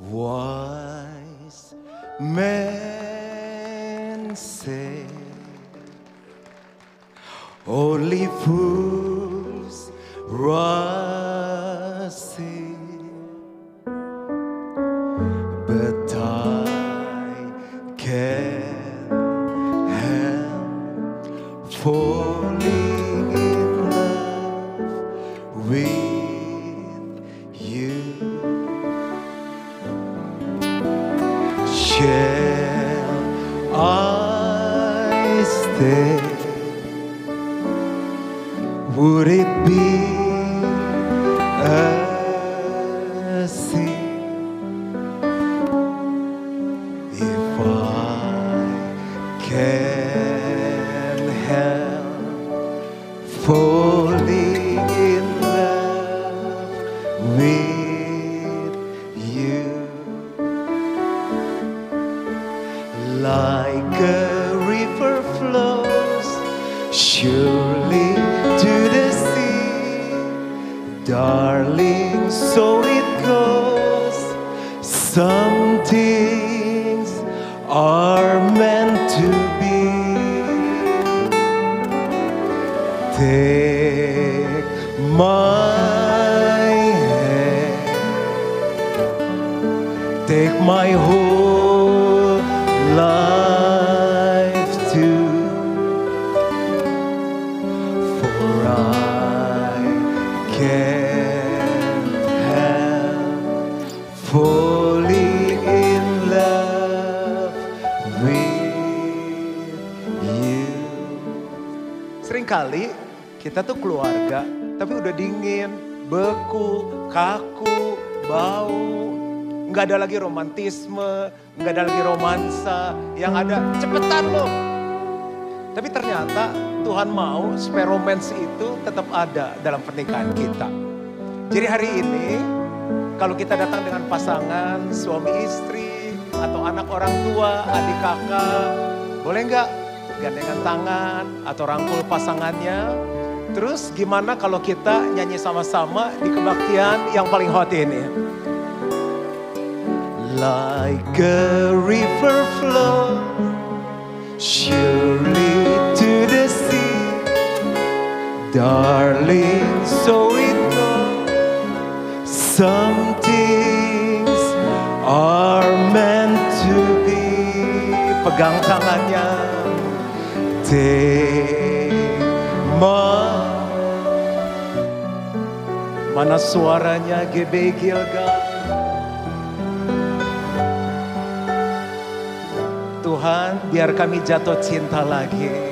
Wise men say only fools Darling, so it goes. Some kita tuh keluarga, tapi udah dingin, beku, kaku, bau, nggak ada lagi romantisme, nggak ada lagi romansa, yang ada cepetan loh. Tapi ternyata Tuhan mau supaya romance itu tetap ada dalam pernikahan kita. Jadi hari ini kalau kita datang dengan pasangan suami istri atau anak orang tua, adik kakak, boleh nggak gandengan tangan atau rangkul pasangannya? Terus gimana kalau kita nyanyi sama-sama di kebaktian yang paling hot ini? Like a river flow surely to the sea. Darling, so it goes. Some things are meant to be. Pegang tangannya. Take my Mana suaranya GB Gilgal? Tuhan, biar kami jatuh cinta lagi.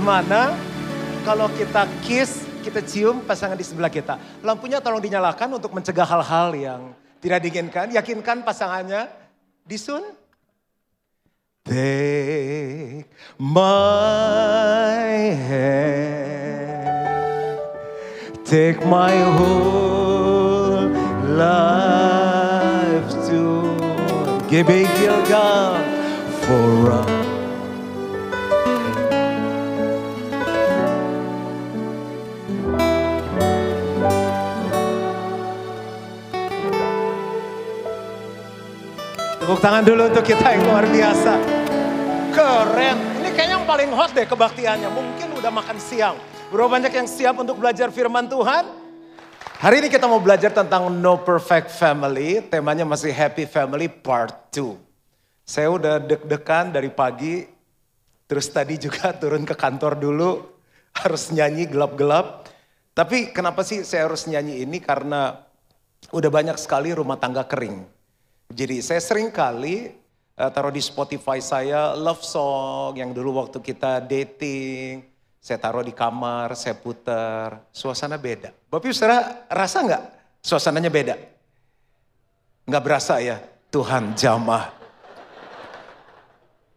Gimana kalau kita kiss, kita cium pasangan di sebelah kita? Lampunya tolong dinyalakan untuk mencegah hal-hal yang tidak diinginkan. Yakinkan pasangannya disun. Take my hand. Take my whole life to Gilgal for us. Tepuk tangan dulu untuk kita yang luar biasa. Keren. Ini kayaknya yang paling hot deh kebaktiannya. Mungkin udah makan siang. Berapa banyak yang siap untuk belajar firman Tuhan? Hari ini kita mau belajar tentang No Perfect Family. Temanya masih Happy Family Part 2. Saya udah deg-degan dari pagi. Terus tadi juga turun ke kantor dulu. Harus nyanyi gelap-gelap. Tapi kenapa sih saya harus nyanyi ini? Karena udah banyak sekali rumah tangga kering. Jadi saya sering kali uh, taruh di Spotify saya love song yang dulu waktu kita dating. Saya taruh di kamar, saya putar, suasana beda. Bapak Ibu rasa nggak suasananya beda? Nggak berasa ya, Tuhan jamah.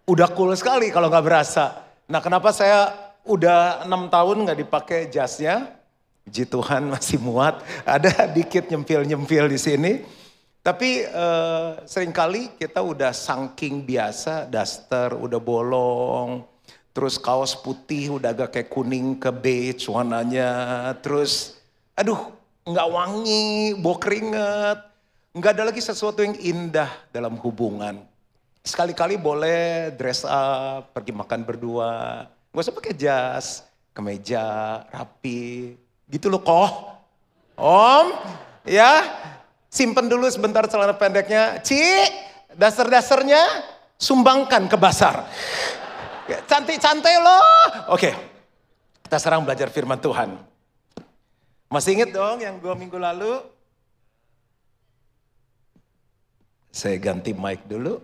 Udah cool sekali kalau nggak berasa. Nah kenapa saya udah enam tahun nggak dipakai jasnya? Ji Tuhan masih muat, ada dikit nyempil-nyempil di sini. Tapi eh, sering kali kita udah saking biasa, daster udah bolong, terus kaos putih udah agak kayak kuning ke beige warnanya, terus aduh nggak wangi, bau keringet, nggak ada lagi sesuatu yang indah dalam hubungan. Sekali-kali boleh dress up, pergi makan berdua, nggak usah pakai jas, kemeja, rapi, gitu loh kok. Om, ya simpen dulu sebentar celana pendeknya. Ci, dasar-dasarnya sumbangkan ke basar. Cantik-cantik loh. Oke, kita sekarang belajar firman Tuhan. Masih inget dong yang dua minggu lalu? Saya ganti mic dulu.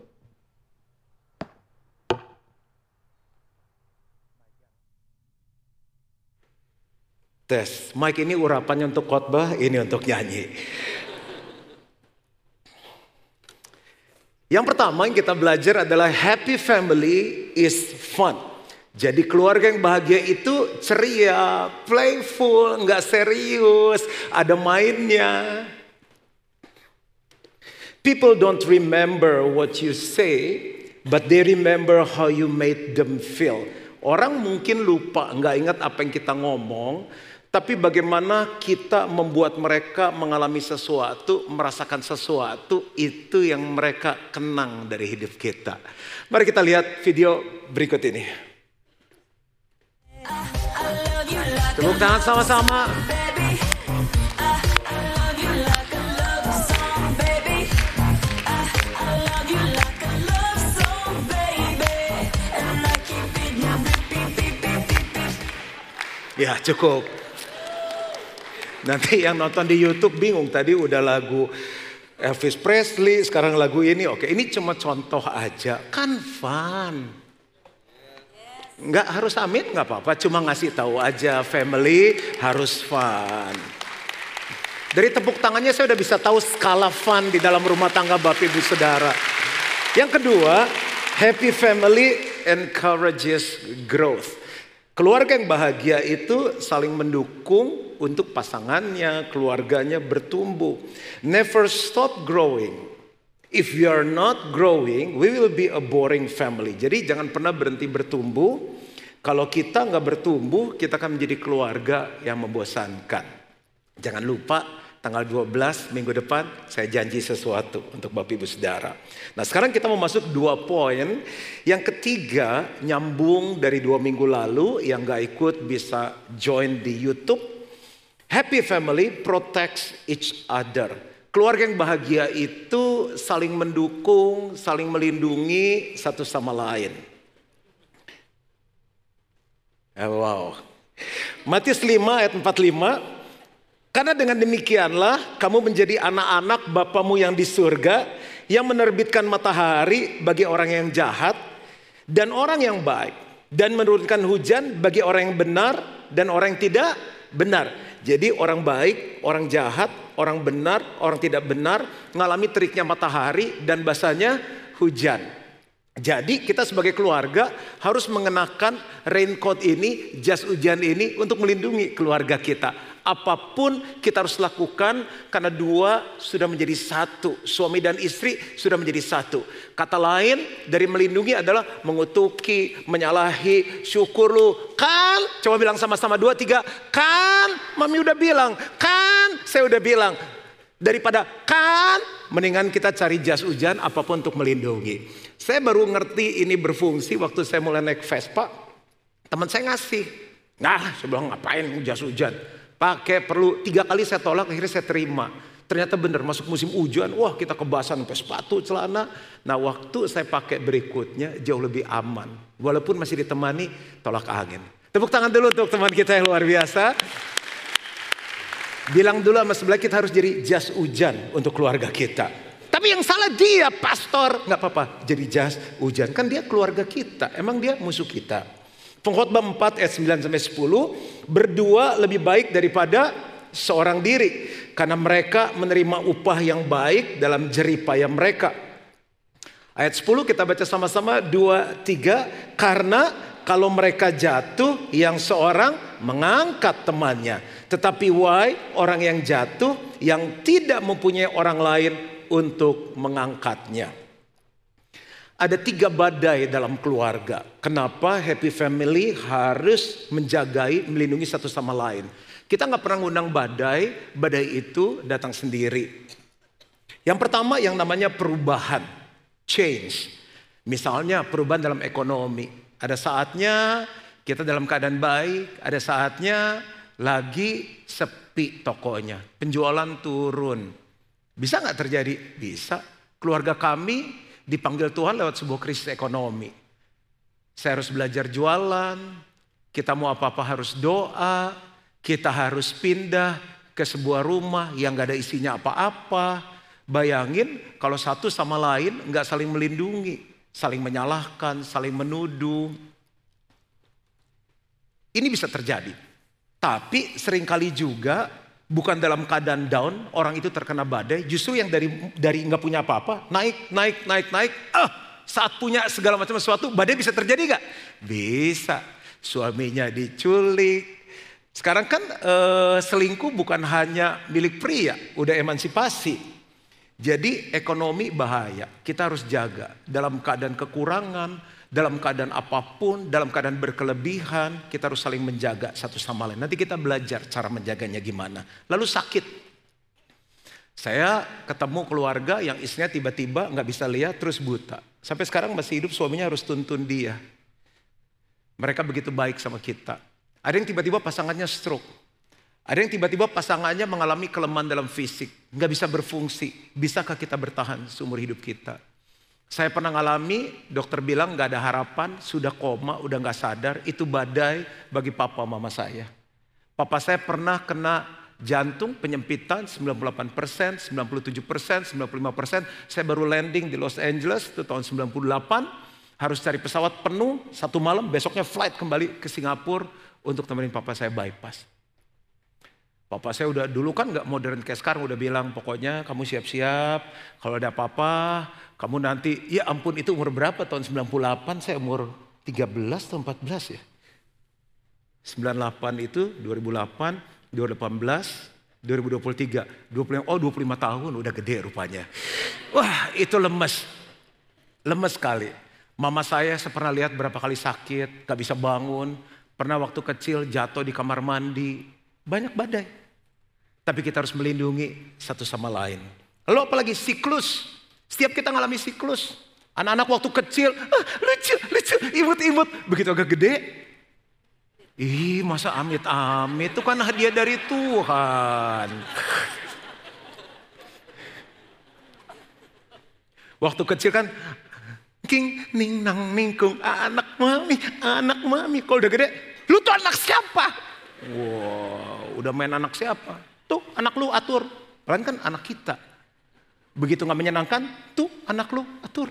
Tes, mic ini urapannya untuk khotbah, ini untuk nyanyi. Yang pertama yang kita belajar adalah happy family is fun. Jadi keluarga yang bahagia itu ceria, playful, nggak serius, ada mainnya. People don't remember what you say, but they remember how you made them feel. Orang mungkin lupa, nggak ingat apa yang kita ngomong, tapi bagaimana kita membuat mereka mengalami sesuatu, merasakan sesuatu, itu yang mereka kenang dari hidup kita. Mari kita lihat video berikut ini. Tepuk tangan sama-sama. Ya cukup. Nanti yang nonton di YouTube bingung tadi udah lagu Elvis Presley, sekarang lagu ini. Oke, ini cuma contoh aja. Kan fun. Nggak harus amit, nggak apa-apa. Cuma ngasih tahu aja, family harus fun. Dari tepuk tangannya saya udah bisa tahu skala fun di dalam rumah tangga Bapak Ibu Saudara. Yang kedua, happy family encourages growth. Keluarga yang bahagia itu saling mendukung untuk pasangannya, keluarganya bertumbuh. Never stop growing. If we are not growing, we will be a boring family. Jadi jangan pernah berhenti bertumbuh. Kalau kita nggak bertumbuh, kita akan menjadi keluarga yang membosankan. Jangan lupa tanggal 12 minggu depan saya janji sesuatu untuk Bapak Ibu Saudara. Nah sekarang kita mau masuk dua poin. Yang ketiga nyambung dari dua minggu lalu yang gak ikut bisa join di YouTube. Happy family protects each other. Keluarga yang bahagia itu saling mendukung, saling melindungi satu sama lain. Oh, wow. Matius 5 ayat 45 karena dengan demikianlah kamu menjadi anak-anak Bapamu yang di surga yang menerbitkan matahari bagi orang yang jahat dan orang yang baik dan menurunkan hujan bagi orang yang benar dan orang yang tidak benar. Jadi orang baik, orang jahat, orang benar, orang tidak benar mengalami teriknya matahari dan basahnya hujan. Jadi kita sebagai keluarga harus mengenakan raincoat ini, jas hujan ini untuk melindungi keluarga kita apa pun kita harus lakukan karena dua sudah menjadi satu. Suami dan istri sudah menjadi satu. Kata lain dari melindungi adalah mengutuki, menyalahi, syukur lu. Kan, coba bilang sama-sama dua tiga. Kan, mami udah bilang. Kan, saya udah bilang. Daripada kan, mendingan kita cari jas hujan apa pun untuk melindungi. Saya baru ngerti ini berfungsi waktu saya mulai naik Vespa. Teman saya ngasih. Nah, saya bilang ngapain jas hujan pakai perlu tiga kali saya tolak akhirnya saya terima ternyata benar masuk musim hujan wah kita kebasan sampai sepatu celana nah waktu saya pakai berikutnya jauh lebih aman walaupun masih ditemani tolak angin tepuk tangan dulu untuk teman kita yang luar biasa bilang dulu sama sebelah kita harus jadi jas hujan untuk keluarga kita. Tapi yang salah dia pastor. Nggak apa-apa jadi jas hujan. Kan dia keluarga kita emang dia musuh kita. Pengkhotbah 4 ayat 9 sampai 10, berdua lebih baik daripada seorang diri. Karena mereka menerima upah yang baik dalam jeripaya mereka. Ayat 10 kita baca sama-sama 2 3 karena kalau mereka jatuh yang seorang mengangkat temannya tetapi why orang yang jatuh yang tidak mempunyai orang lain untuk mengangkatnya. Ada tiga badai dalam keluarga. Kenapa happy family harus menjagai, melindungi satu sama lain. Kita nggak pernah ngundang badai, badai itu datang sendiri. Yang pertama yang namanya perubahan, change. Misalnya perubahan dalam ekonomi. Ada saatnya kita dalam keadaan baik, ada saatnya lagi sepi tokonya. Penjualan turun. Bisa nggak terjadi? Bisa. Keluarga kami dipanggil Tuhan lewat sebuah krisis ekonomi. Saya harus belajar jualan, kita mau apa-apa harus doa, kita harus pindah ke sebuah rumah yang gak ada isinya apa-apa. Bayangin kalau satu sama lain nggak saling melindungi, saling menyalahkan, saling menuduh. Ini bisa terjadi. Tapi sering kali juga bukan dalam keadaan down, orang itu terkena badai, justru yang dari dari nggak punya apa-apa, naik, naik, naik, naik, ah, saat punya segala macam sesuatu, badai bisa terjadi nggak? Bisa. Suaminya diculik. Sekarang kan eh, selingkuh bukan hanya milik pria, udah emansipasi. Jadi ekonomi bahaya, kita harus jaga dalam keadaan kekurangan, dalam keadaan apa pun, dalam keadaan berkelebihan, kita harus saling menjaga satu sama lain. Nanti kita belajar cara menjaganya gimana. Lalu sakit. Saya ketemu keluarga yang istrinya tiba-tiba nggak bisa lihat terus buta. Sampai sekarang masih hidup suaminya harus tuntun dia. Mereka begitu baik sama kita. Ada yang tiba-tiba pasangannya stroke. Ada yang tiba-tiba pasangannya mengalami kelemahan dalam fisik. Nggak bisa berfungsi. Bisakah kita bertahan seumur hidup kita? Saya pernah ngalami, dokter bilang gak ada harapan, sudah koma, udah gak sadar, itu badai bagi papa mama saya. Papa saya pernah kena jantung penyempitan 98 persen, 97 persen, 95 persen. Saya baru landing di Los Angeles itu tahun 98, harus cari pesawat penuh satu malam, besoknya flight kembali ke Singapura untuk temenin papa saya bypass. Papa saya udah dulu kan gak modern kayak sekarang udah bilang pokoknya kamu siap-siap kalau ada apa-apa kamu nanti, ya ampun itu umur berapa tahun 98, saya umur 13 atau 14 ya. 98 itu 2008, 2018, 2023. 25, oh 25 tahun udah gede rupanya. Wah itu lemes. Lemes sekali. Mama saya saya pernah lihat berapa kali sakit, gak bisa bangun. Pernah waktu kecil jatuh di kamar mandi. Banyak badai. Tapi kita harus melindungi satu sama lain. Lalu apalagi siklus. Setiap kita ngalami siklus. Anak-anak waktu kecil, ah, lucu, lucu, imut-imut. Begitu agak gede, ih masa amit-amit itu kan hadiah dari Tuhan. Waktu kecil kan, king, ning, nang, ningkung, anak mami, anak mami. Kalau udah gede, lu tuh anak siapa? Wow, udah main anak siapa? Tuh anak lu atur. Kalian kan anak kita. Begitu nggak menyenangkan, tuh anak lu atur.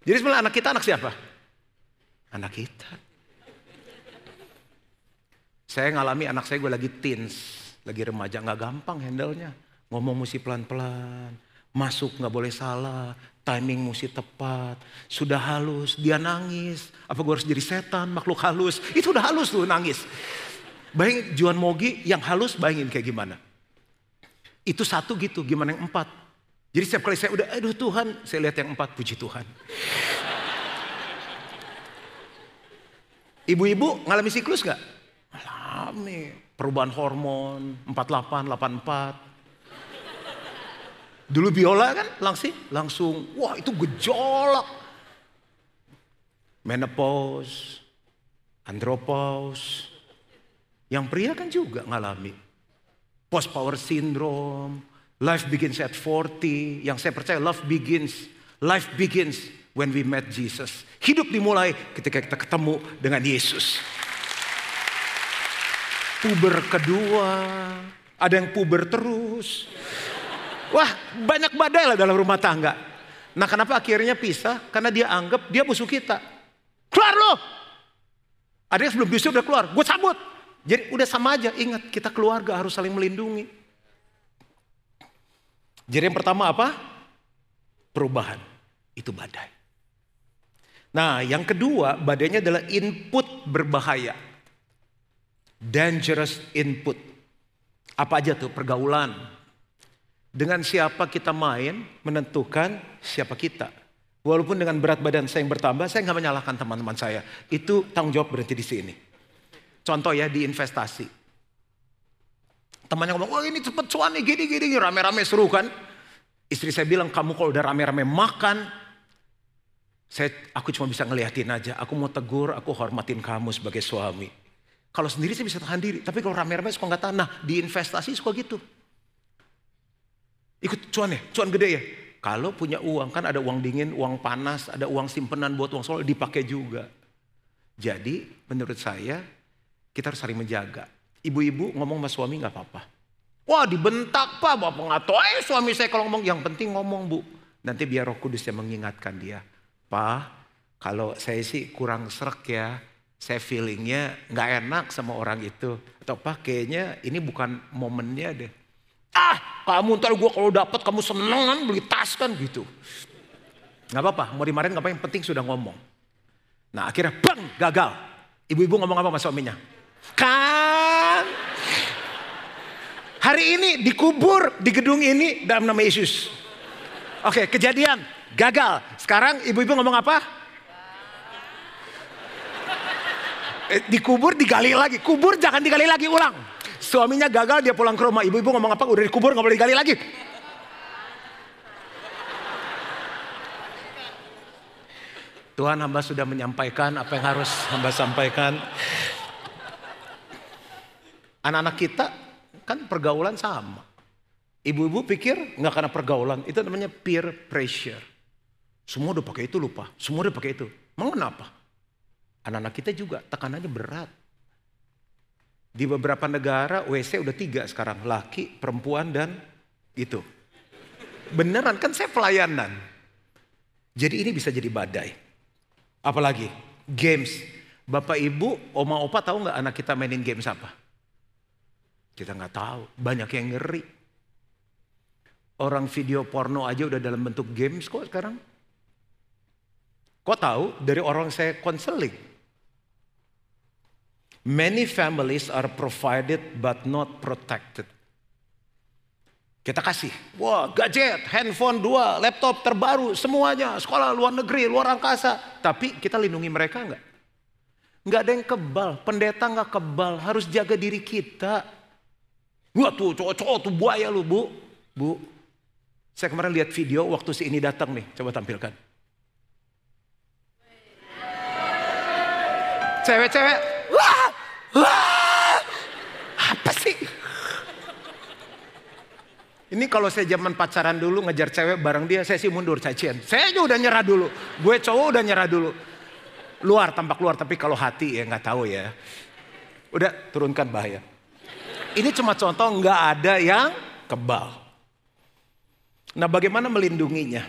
Jadi sebenarnya anak kita anak siapa? Anak kita. Saya ngalami anak saya gue lagi teens, lagi remaja nggak gampang handle-nya. Ngomong mesti pelan-pelan, masuk nggak boleh salah, timing mesti tepat. Sudah halus, dia nangis. Apa gue harus jadi setan, makhluk halus? Itu udah halus tuh nangis. Bayangin Juan Mogi yang halus bayangin kayak gimana. Itu satu gitu, gimana yang empat? Jadi setiap kali saya udah, aduh Tuhan, saya lihat yang empat, puji Tuhan. Ibu-ibu ngalami siklus gak? Alami. Perubahan hormon, 48, 84. Dulu biola kan langsung, langsung, wah itu gejolak. Menopause, andropause. Yang pria kan juga ngalami post power syndrome, life begins at 40. Yang saya percaya love begins, life begins when we met Jesus. Hidup dimulai ketika kita ketemu dengan Yesus. Puber kedua, ada yang puber terus. Wah, banyak badai lah dalam rumah tangga. Nah, kenapa akhirnya pisah? Karena dia anggap dia musuh kita. Keluar loh! Ada yang sebelum bisu udah keluar, gue cabut. Jadi udah sama aja, ingat kita keluarga harus saling melindungi. Jadi yang pertama apa? Perubahan, itu badai. Nah yang kedua, badainya adalah input berbahaya. Dangerous input. Apa aja tuh? Pergaulan. Dengan siapa kita main menentukan siapa kita. Walaupun dengan berat badan saya yang bertambah, saya nggak menyalahkan teman-teman saya. Itu tanggung jawab berhenti di sini. Contoh ya di investasi. Temannya ngomong, oh ini cepet cuan nih, gini, gini, rame-rame seru kan. Istri saya bilang, kamu kalau udah rame-rame makan, saya, aku cuma bisa ngeliatin aja. Aku mau tegur, aku hormatin kamu sebagai suami. Kalau sendiri saya bisa tahan diri, tapi kalau rame-rame suka nggak tahan. Nah di investasi suka gitu. Ikut cuan ya, cuan gede ya. Kalau punya uang kan ada uang dingin, uang panas, ada uang simpenan buat uang soal dipakai juga. Jadi menurut saya kita harus saling menjaga. Ibu-ibu ngomong sama suami nggak apa-apa. Wah dibentak pak, bapak nggak tahu. Eh suami saya kalau ngomong yang penting ngomong bu. Nanti biar roh kudus yang mengingatkan dia. Pak, kalau saya sih kurang serak ya. Saya feelingnya nggak enak sama orang itu. Atau pak kayaknya ini bukan momennya deh. Ah kamu ntar gue kalau dapat kamu seneng kan beli tas kan gitu. Gak apa-apa, mau dimarahin gak apa yang penting sudah ngomong. Nah akhirnya bang gagal. Ibu-ibu ngomong apa sama suaminya? Kan hari ini dikubur di gedung ini dalam nama Yesus. Oke kejadian gagal. Sekarang ibu-ibu ngomong apa? Eh, dikubur digali lagi. Kubur jangan digali lagi ulang. Suaminya gagal dia pulang ke rumah. Ibu-ibu ngomong apa? Udah dikubur nggak boleh digali lagi. Tuhan hamba sudah menyampaikan apa yang harus hamba sampaikan. Anak-anak kita kan pergaulan sama. Ibu-ibu pikir nggak karena pergaulan, itu namanya peer pressure. Semua udah pakai itu lupa, semua udah pakai itu. Mau kenapa? Anak-anak kita juga tekanannya berat. Di beberapa negara WC udah tiga sekarang, laki, perempuan dan itu. Beneran kan saya pelayanan. Jadi ini bisa jadi badai. Apalagi games. Bapak ibu, oma opa tahu nggak anak kita mainin games apa? Kita nggak tahu. Banyak yang ngeri. Orang video porno aja udah dalam bentuk games kok sekarang. Kok tahu? Dari orang saya konseling. Many families are provided but not protected. Kita kasih, wah gadget, handphone dua, laptop terbaru, semuanya, sekolah luar negeri, luar angkasa. Tapi kita lindungi mereka enggak? Enggak ada yang kebal, pendeta enggak kebal, harus jaga diri kita. Wah tuh cowok-cowok tuh buaya lu bu. Bu, saya kemarin lihat video waktu si ini datang nih, coba tampilkan. Cewek-cewek, wah Wah, apa sih? Ini kalau saya zaman pacaran dulu ngejar cewek bareng dia, saya sih mundur cacian. Saya juga udah nyerah dulu. Gue cowok udah nyerah dulu. Luar, tampak luar, tapi kalau hati ya nggak tahu ya. Udah turunkan bahaya. Ini cuma contoh nggak ada yang kebal. Nah bagaimana melindunginya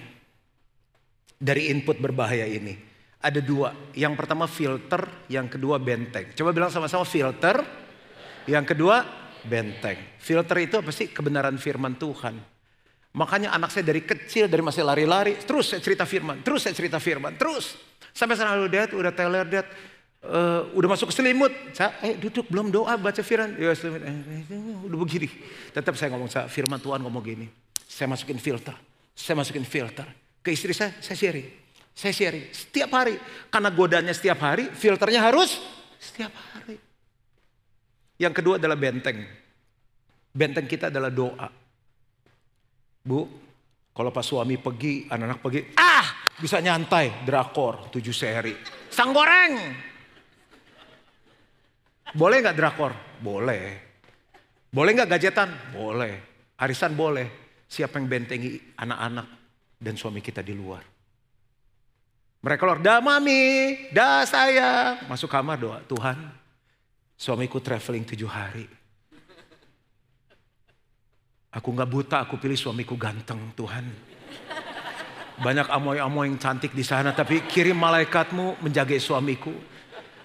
dari input berbahaya ini? ada dua. Yang pertama filter, yang kedua benteng. Coba bilang sama-sama filter, yang kedua benteng. Filter itu apa sih? Kebenaran firman Tuhan. Makanya anak saya dari kecil, dari masih lari-lari, terus saya cerita firman, terus saya cerita firman, terus. Sampai sana lu dad, udah teler dad, uh, udah masuk ke selimut. Saya, eh duduk belum doa baca firman. Ya selimut, eh, eh, udah begini. Tetap saya ngomong, saya, firman Tuhan ngomong gini. Saya masukin filter, saya masukin filter. Ke istri saya, saya sharing. Saya sharing setiap hari. Karena godanya setiap hari, filternya harus setiap hari. Yang kedua adalah benteng. Benteng kita adalah doa. Bu, kalau pas suami pergi, anak-anak pergi, ah bisa nyantai, drakor, tujuh seri. Sang goreng. Boleh nggak drakor? Boleh. Boleh nggak gajetan? Boleh. Arisan boleh. Siapa yang bentengi anak-anak dan suami kita di luar? Mereka keluar, dah mami, dah saya. Masuk kamar doa, Tuhan suamiku traveling tujuh hari. Aku nggak buta, aku pilih suamiku ganteng Tuhan. Banyak amoy-amoy yang cantik di sana, tapi kirim malaikatmu menjaga suamiku.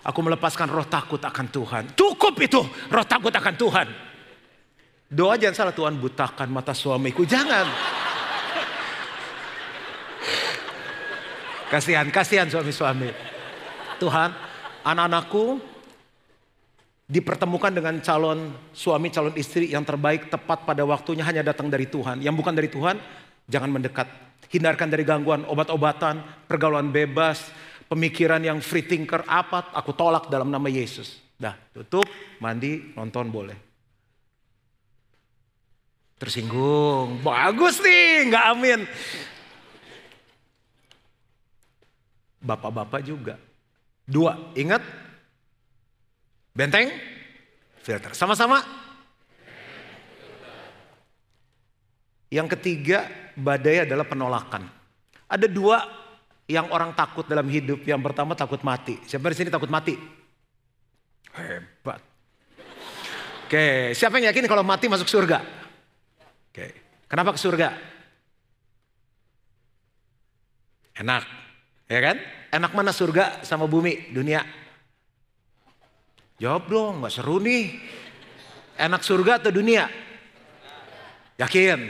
Aku melepaskan roh takut akan Tuhan. Cukup itu roh takut akan Tuhan. Doa jangan salah Tuhan butakan mata suamiku. Jangan. Kasihan, kasihan suami-suami. Tuhan, anak-anakku dipertemukan dengan calon suami, calon istri yang terbaik tepat pada waktunya hanya datang dari Tuhan. Yang bukan dari Tuhan, jangan mendekat. Hindarkan dari gangguan obat-obatan, pergaulan bebas, pemikiran yang free thinker, apa aku tolak dalam nama Yesus. Dah, tutup, mandi, nonton boleh. Tersinggung, bagus nih, nggak amin. bapak-bapak juga. Dua, ingat? Benteng, filter. Sama-sama. Yang ketiga, badai adalah penolakan. Ada dua yang orang takut dalam hidup. Yang pertama takut mati. Siapa di sini takut mati? Hebat. Oke, siapa yang yakin kalau mati masuk surga? Oke, kenapa ke surga? Enak, Ya kan? Enak mana surga sama bumi, dunia? Jawab dong, gak seru nih. Enak surga atau dunia? Yakin?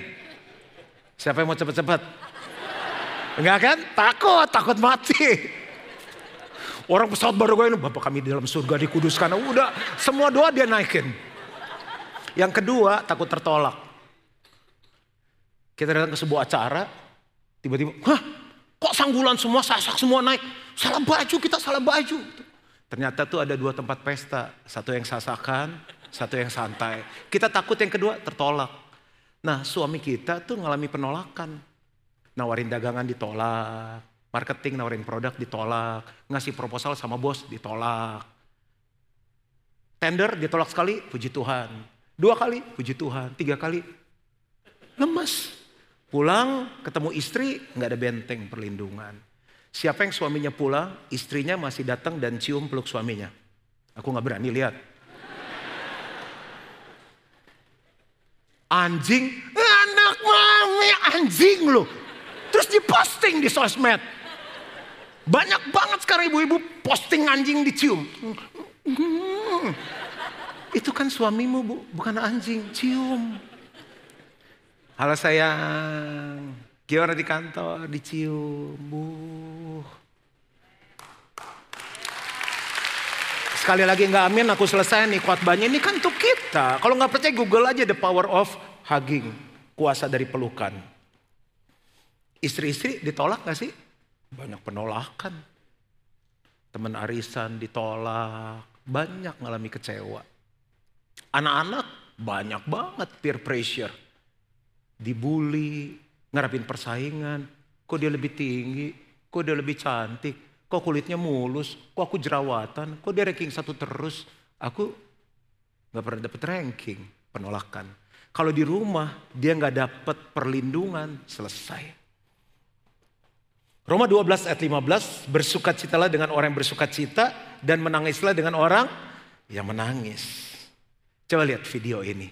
Siapa yang mau cepet-cepet? Enggak kan? Takut, takut mati. Orang pesawat baru gue ini, Bapak kami di dalam surga dikuduskan. Udah, semua doa dia naikin. Yang kedua, takut tertolak. Kita datang ke sebuah acara, tiba-tiba, hah Kok sanggulan semua, sasak semua naik. Salah baju, kita salah baju. Ternyata tuh ada dua tempat pesta. Satu yang sasakan, satu yang santai. Kita takut yang kedua tertolak. Nah suami kita tuh ngalami penolakan. Nawarin dagangan ditolak. Marketing nawarin produk ditolak. Ngasih proposal sama bos ditolak. Tender ditolak sekali, puji Tuhan. Dua kali, puji Tuhan. Tiga kali, lemas. Pulang ketemu istri nggak ada benteng perlindungan. Siapa yang suaminya pulang, istrinya masih datang dan cium peluk suaminya. Aku nggak berani lihat. Anjing, anak mami anjing loh. Terus diposting di sosmed. Banyak banget sekarang ibu-ibu posting anjing dicium. Itu kan suamimu bu, bukan anjing, cium. Halo sayang, gimana di kantor, dicium, bu. Sekali lagi nggak amin, aku selesai nih khotbahnya. Ini kan untuk kita. Kalau nggak percaya Google aja the power of hugging. Kuasa dari pelukan. Istri-istri ditolak gak sih? Banyak penolakan. Teman arisan ditolak. Banyak ngalami kecewa. Anak-anak banyak banget peer pressure dibully, ngarapin persaingan. Kok dia lebih tinggi, kok dia lebih cantik, kok kulitnya mulus, kok aku jerawatan, kok dia ranking satu terus. Aku gak pernah dapet ranking, penolakan. Kalau di rumah dia gak dapet perlindungan, selesai. Roma 12 ayat 15, bersukacitalah dengan orang yang bersukacita dan menangislah dengan orang yang menangis. Coba lihat video ini.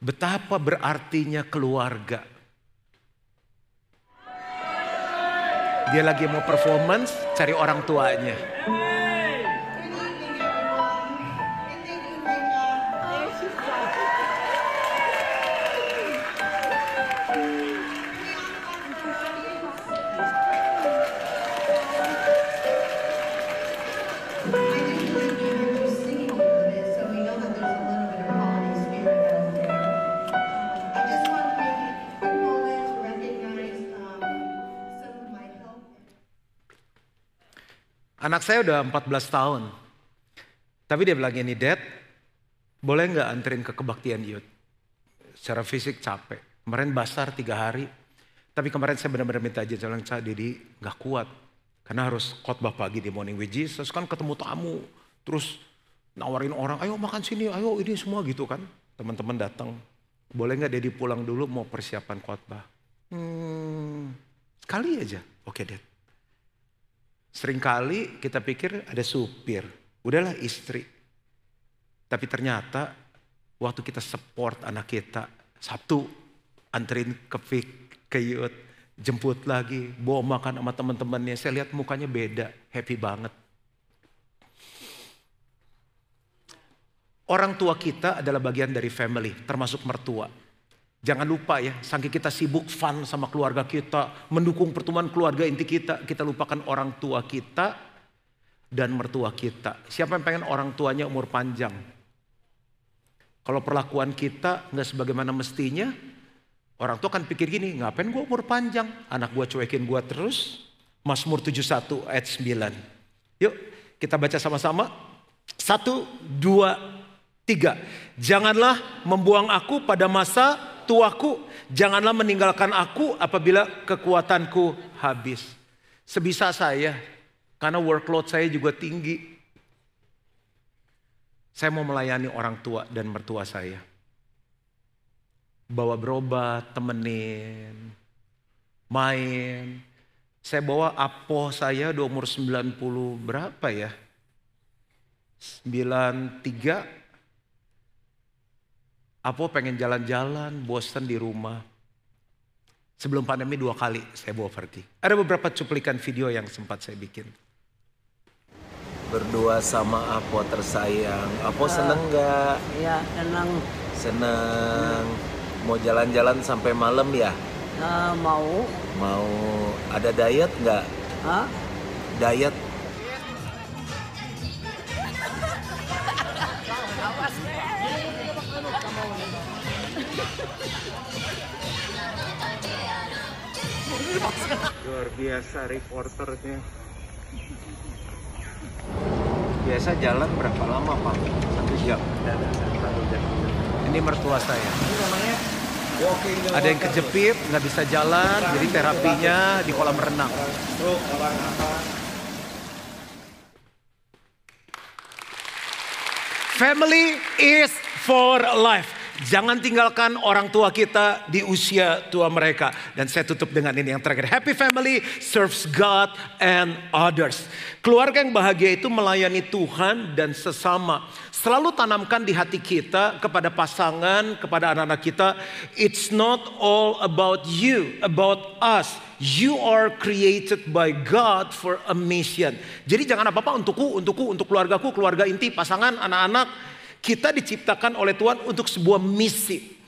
Betapa berartinya keluarga. Dia lagi mau performance, cari orang tuanya. Saya udah 14 tahun. Tapi dia bilang ini, Dad, boleh nggak anterin ke kebaktian youth? Secara fisik capek. Kemarin basar tiga hari. Tapi kemarin saya benar-benar minta aja saya Didi nggak kuat. Karena harus khotbah pagi di Morning with Jesus kan ketemu tamu. Terus nawarin orang, ayo makan sini, ayo ini semua gitu kan. Teman-teman datang. Boleh nggak Dedi pulang dulu mau persiapan khotbah? Hmm, sekali aja. Oke, Dad. Seringkali kita pikir ada supir, udahlah istri. Tapi ternyata waktu kita support anak kita, Sabtu anterin ke fik, ke youth, jemput lagi, bawa makan sama teman-temannya. Saya lihat mukanya beda, happy banget. Orang tua kita adalah bagian dari family, termasuk mertua. Jangan lupa ya, saking kita sibuk fun sama keluarga kita, mendukung pertemuan keluarga inti kita, kita lupakan orang tua kita dan mertua kita. Siapa yang pengen orang tuanya umur panjang? Kalau perlakuan kita nggak sebagaimana mestinya, orang tua kan pikir gini, ngapain gue umur panjang? Anak gue cuekin gue terus. Mazmur 71 ayat 9. Yuk kita baca sama-sama. Satu, dua, Tiga, janganlah membuang aku pada masa tuaku. Janganlah meninggalkan aku apabila kekuatanku habis. Sebisa saya, karena workload saya juga tinggi. Saya mau melayani orang tua dan mertua saya. Bawa berobat, temenin, main. Saya bawa apo saya di umur 90 berapa ya? 93 Apo pengen jalan-jalan, bosan di rumah. Sebelum pandemi dua kali saya bawa pergi. Ada beberapa cuplikan video yang sempat saya bikin. Berdua sama Apo tersayang. Apo uh, seneng nggak? Iya seneng. Seneng. Mau jalan-jalan sampai malam ya? Uh, mau. Mau. Ada diet nggak? Hah? Diet Luar biasa reporternya. Biasa jalan berapa lama Pak? Satu jam. Ini mertua saya. Ada yang kejepit, nggak bisa jalan, jadi terapinya di kolam renang. Family is for life. Jangan tinggalkan orang tua kita di usia tua mereka. Dan saya tutup dengan ini yang terakhir. Happy family serves God and others. Keluarga yang bahagia itu melayani Tuhan dan sesama. Selalu tanamkan di hati kita kepada pasangan, kepada anak-anak kita. It's not all about you, about us. You are created by God for a mission. Jadi jangan apa-apa untukku, untukku, untuk keluargaku, keluarga inti, pasangan, anak-anak kita diciptakan oleh Tuhan untuk sebuah misi.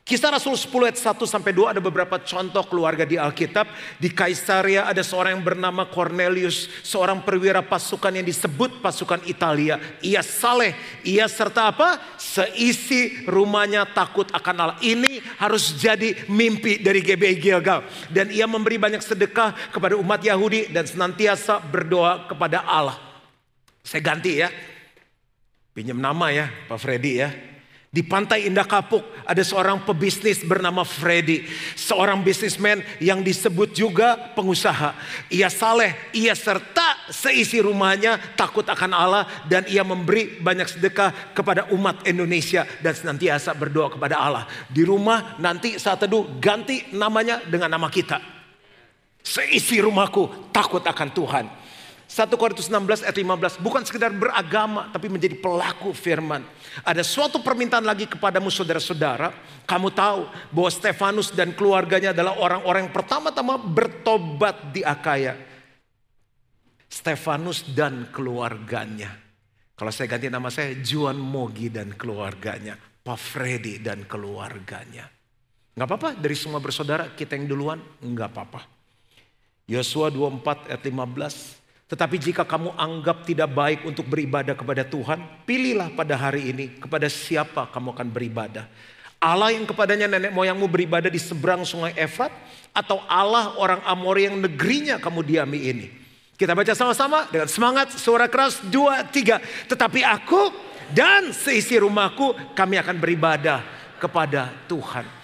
Kisah Rasul 10 ayat 1 sampai 2 ada beberapa contoh keluarga di Alkitab. Di Kaisaria ada seorang yang bernama Cornelius, seorang perwira pasukan yang disebut pasukan Italia. Ia saleh, ia serta apa? Seisi rumahnya takut akan Allah. Ini harus jadi mimpi dari GBI Gilgal. Dan ia memberi banyak sedekah kepada umat Yahudi dan senantiasa berdoa kepada Allah. Saya ganti ya. Pinjam nama ya Pak Freddy ya. Di pantai Indah Kapuk ada seorang pebisnis bernama Freddy. Seorang bisnismen yang disebut juga pengusaha. Ia saleh, ia serta seisi rumahnya takut akan Allah. Dan ia memberi banyak sedekah kepada umat Indonesia. Dan senantiasa berdoa kepada Allah. Di rumah nanti saat teduh ganti namanya dengan nama kita. Seisi rumahku takut akan Tuhan. 1 Korintus 16 ayat 15 bukan sekedar beragama tapi menjadi pelaku firman. Ada suatu permintaan lagi kepadamu saudara-saudara, kamu tahu bahwa Stefanus dan keluarganya adalah orang-orang yang pertama-tama bertobat di Akaya. Stefanus dan keluarganya. Kalau saya ganti nama saya Juan Mogi dan keluarganya, Pak Freddy dan keluarganya. Gak apa-apa dari semua bersaudara kita yang duluan, gak apa-apa. Yosua 24 ayat 15 tetapi jika kamu anggap tidak baik untuk beribadah kepada Tuhan, pilihlah pada hari ini kepada siapa kamu akan beribadah. Allah yang kepadanya nenek moyangmu beribadah di seberang sungai Efrat atau Allah orang Amori yang negerinya kamu diami ini. Kita baca sama-sama dengan semangat suara keras dua tiga. Tetapi aku dan seisi rumahku kami akan beribadah kepada Tuhan.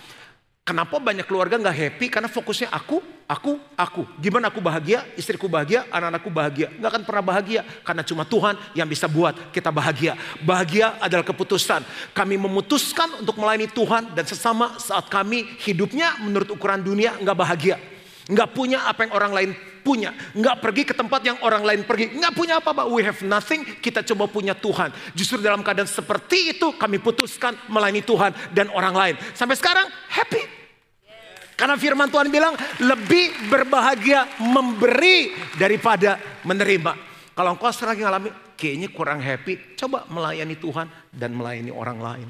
Kenapa banyak keluarga nggak happy? Karena fokusnya aku, aku, aku. Gimana aku bahagia, istriku bahagia, anak-anakku bahagia. Nggak akan pernah bahagia karena cuma Tuhan yang bisa buat kita bahagia. Bahagia adalah keputusan. Kami memutuskan untuk melayani Tuhan dan sesama saat kami hidupnya menurut ukuran dunia nggak bahagia. Nggak punya apa yang orang lain punya. Nggak pergi ke tempat yang orang lain pergi. Nggak punya apa-apa. We have nothing. Kita coba punya Tuhan. Justru dalam keadaan seperti itu kami putuskan melayani Tuhan dan orang lain. Sampai sekarang happy. Karena firman Tuhan bilang lebih berbahagia memberi daripada menerima. Kalau engkau sering ngalami, kayaknya kurang happy. Coba melayani Tuhan dan melayani orang lain.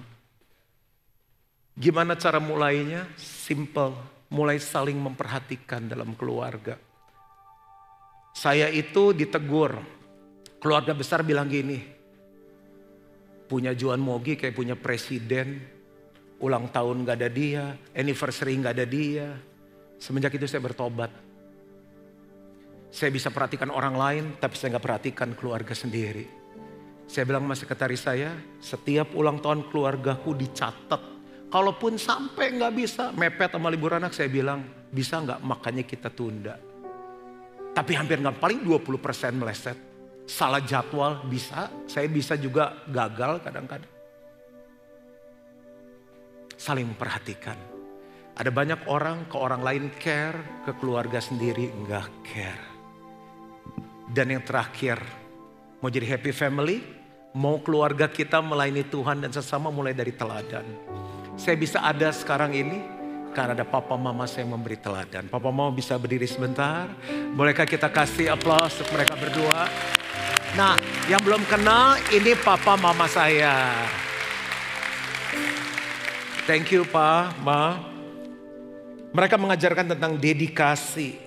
Gimana cara mulainya? Simple. Mulai saling memperhatikan dalam keluarga. Saya itu ditegur. Keluarga besar bilang gini. Punya Juan Mogi kayak punya presiden. Ulang tahun gak ada dia. Anniversary gak ada dia. Semenjak itu saya bertobat. Saya bisa perhatikan orang lain, tapi saya nggak perhatikan keluarga sendiri. Saya bilang sama sekretaris saya, setiap ulang tahun keluargaku dicatat. Kalaupun sampai nggak bisa, mepet sama libur anak, saya bilang, bisa nggak makanya kita tunda. Tapi hampir nggak paling 20% meleset. Salah jadwal bisa, saya bisa juga gagal kadang-kadang. Saling memperhatikan. Ada banyak orang ke orang lain care, ke keluarga sendiri nggak care. Dan yang terakhir, mau jadi happy family, mau keluarga kita melayani Tuhan dan sesama mulai dari teladan. Saya bisa ada sekarang ini karena ada papa mama saya yang memberi teladan. Papa mama bisa berdiri sebentar. Bolehkah kita kasih aplaus untuk mereka berdua? Nah, yang belum kenal ini papa mama saya. Thank you Pak, Ma. Mereka mengajarkan tentang dedikasi,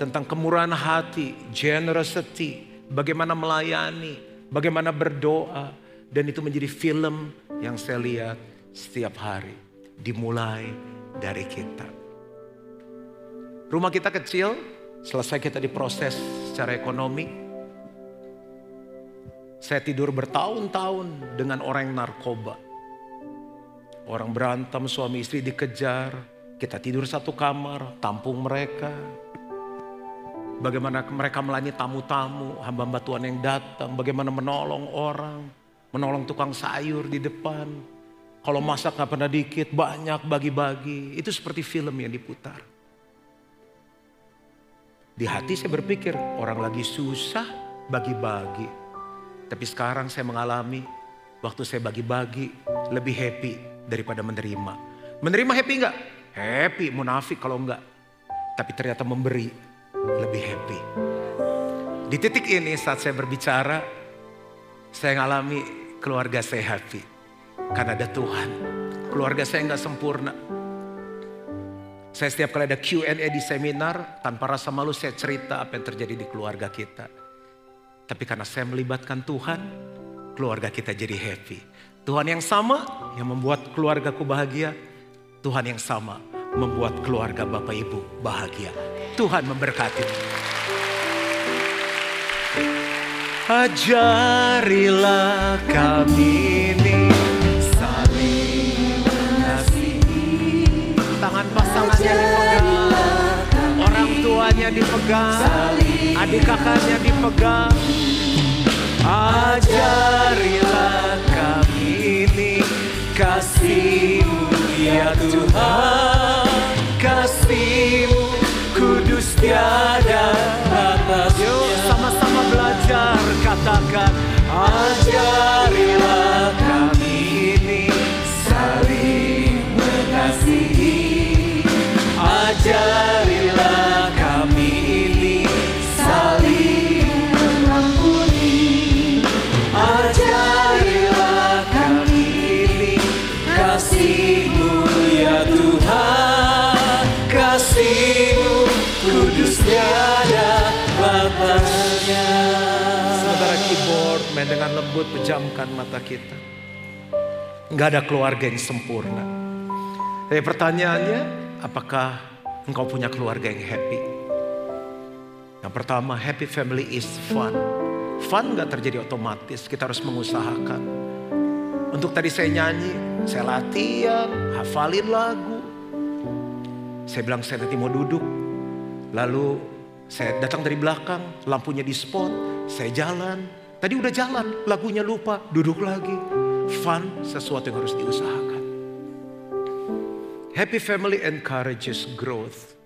tentang kemurahan hati, generosity, bagaimana melayani, bagaimana berdoa. Dan itu menjadi film yang saya lihat setiap hari. Dimulai dari kita. Rumah kita kecil, selesai kita diproses secara ekonomi. Saya tidur bertahun-tahun dengan orang narkoba. Orang berantem, suami istri dikejar, kita tidur satu kamar, tampung mereka. Bagaimana mereka melayani tamu-tamu, hamba-hamba Tuhan yang datang, bagaimana menolong orang, menolong tukang sayur di depan. Kalau masak gak pernah dikit, banyak bagi-bagi. Itu seperti film yang diputar. Di hati saya berpikir, orang lagi susah, bagi-bagi. Tapi sekarang saya mengalami, waktu saya bagi-bagi, lebih happy daripada menerima. Menerima happy nggak? Happy, munafik kalau enggak. Tapi ternyata memberi lebih happy. Di titik ini saat saya berbicara, saya ngalami keluarga saya happy. Karena ada Tuhan. Keluarga saya nggak sempurna. Saya setiap kali ada Q&A di seminar, tanpa rasa malu saya cerita apa yang terjadi di keluarga kita. Tapi karena saya melibatkan Tuhan, keluarga kita jadi happy. Tuhan yang sama yang membuat keluargaku bahagia, Tuhan yang sama membuat keluarga Bapak Ibu bahagia. Tuhan memberkati. Ajarilah kami ini saling mengasihi. Tangan pasangannya dipegang, orang tuanya dipegang, adik kakaknya dipegang. Ajarilah kasihmu ya Tuhan. Kasihmu kudus tiada batas Yuk sama-sama belajar katakan Ajarilah kami ini saling mengasihi. Ajarilah lembut pejamkan mata kita. Nggak ada keluarga yang sempurna. Tapi pertanyaannya apakah engkau punya keluarga yang happy? Yang pertama happy family is fun. Fun gak terjadi otomatis kita harus mengusahakan. Untuk tadi saya nyanyi Saya latihan Hafalin lagu. Saya bilang saya nanti mau duduk. Lalu saya datang dari belakang Lampunya di spot Saya jalan Tadi udah jalan Lagunya lupa Duduk lagi Fun sesuatu yang harus diusahakan Happy family encourages growth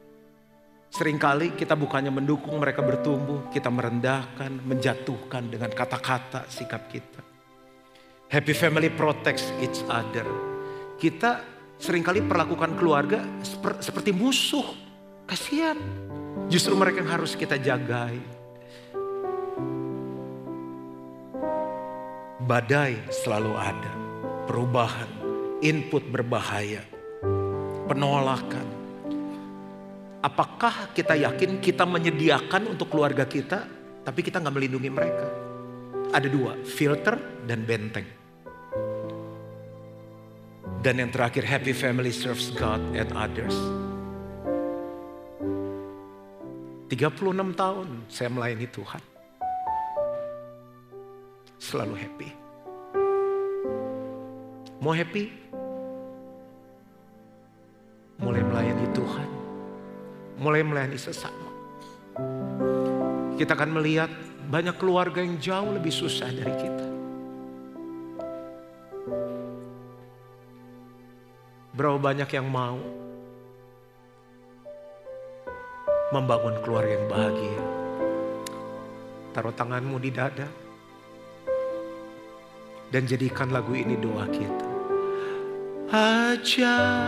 Seringkali kita bukannya mendukung mereka bertumbuh, kita merendahkan, menjatuhkan dengan kata-kata sikap kita. Happy family protects each other. Kita sering kali perlakukan keluarga seper- seperti musuh. Kasihan. Justru mereka yang harus kita jagai. Badai selalu ada, perubahan, input berbahaya, penolakan. Apakah kita yakin kita menyediakan untuk keluarga kita, tapi kita nggak melindungi mereka? Ada dua, filter dan benteng. Dan yang terakhir, happy family serves God and others. 36 tahun saya melayani Tuhan. Selalu happy. Mau happy? Mulai melayani Tuhan. Mulai melayani sesama. Kita akan melihat banyak keluarga yang jauh lebih susah dari kita. Berapa banyak yang mau membangun keluarga yang bahagia. Taruh tanganmu di dada. Dan jadikan lagu ini doa kita. Ajarilah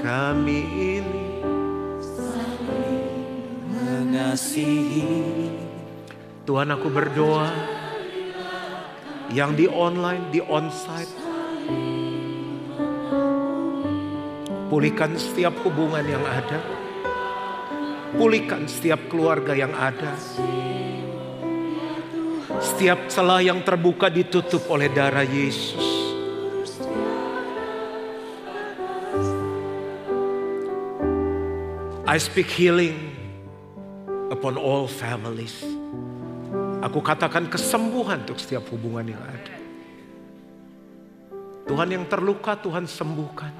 kami ini mengasihi Tuhan aku berdoa yang di online, di onsite. Pulihkan setiap hubungan yang ada. Pulihkan setiap keluarga yang ada. Setiap celah yang terbuka ditutup oleh darah Yesus. I speak healing upon all families. Aku katakan kesembuhan untuk setiap hubungan yang ada. Tuhan yang terluka Tuhan sembuhkan.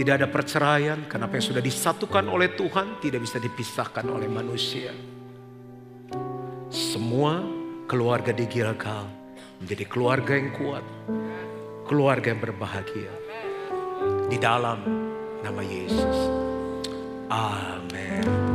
Tidak ada perceraian karena apa yang sudah disatukan oleh Tuhan tidak bisa dipisahkan oleh manusia. Semua keluarga di Gilgal menjadi keluarga yang kuat, keluarga yang berbahagia di dalam nama Yesus. Amin.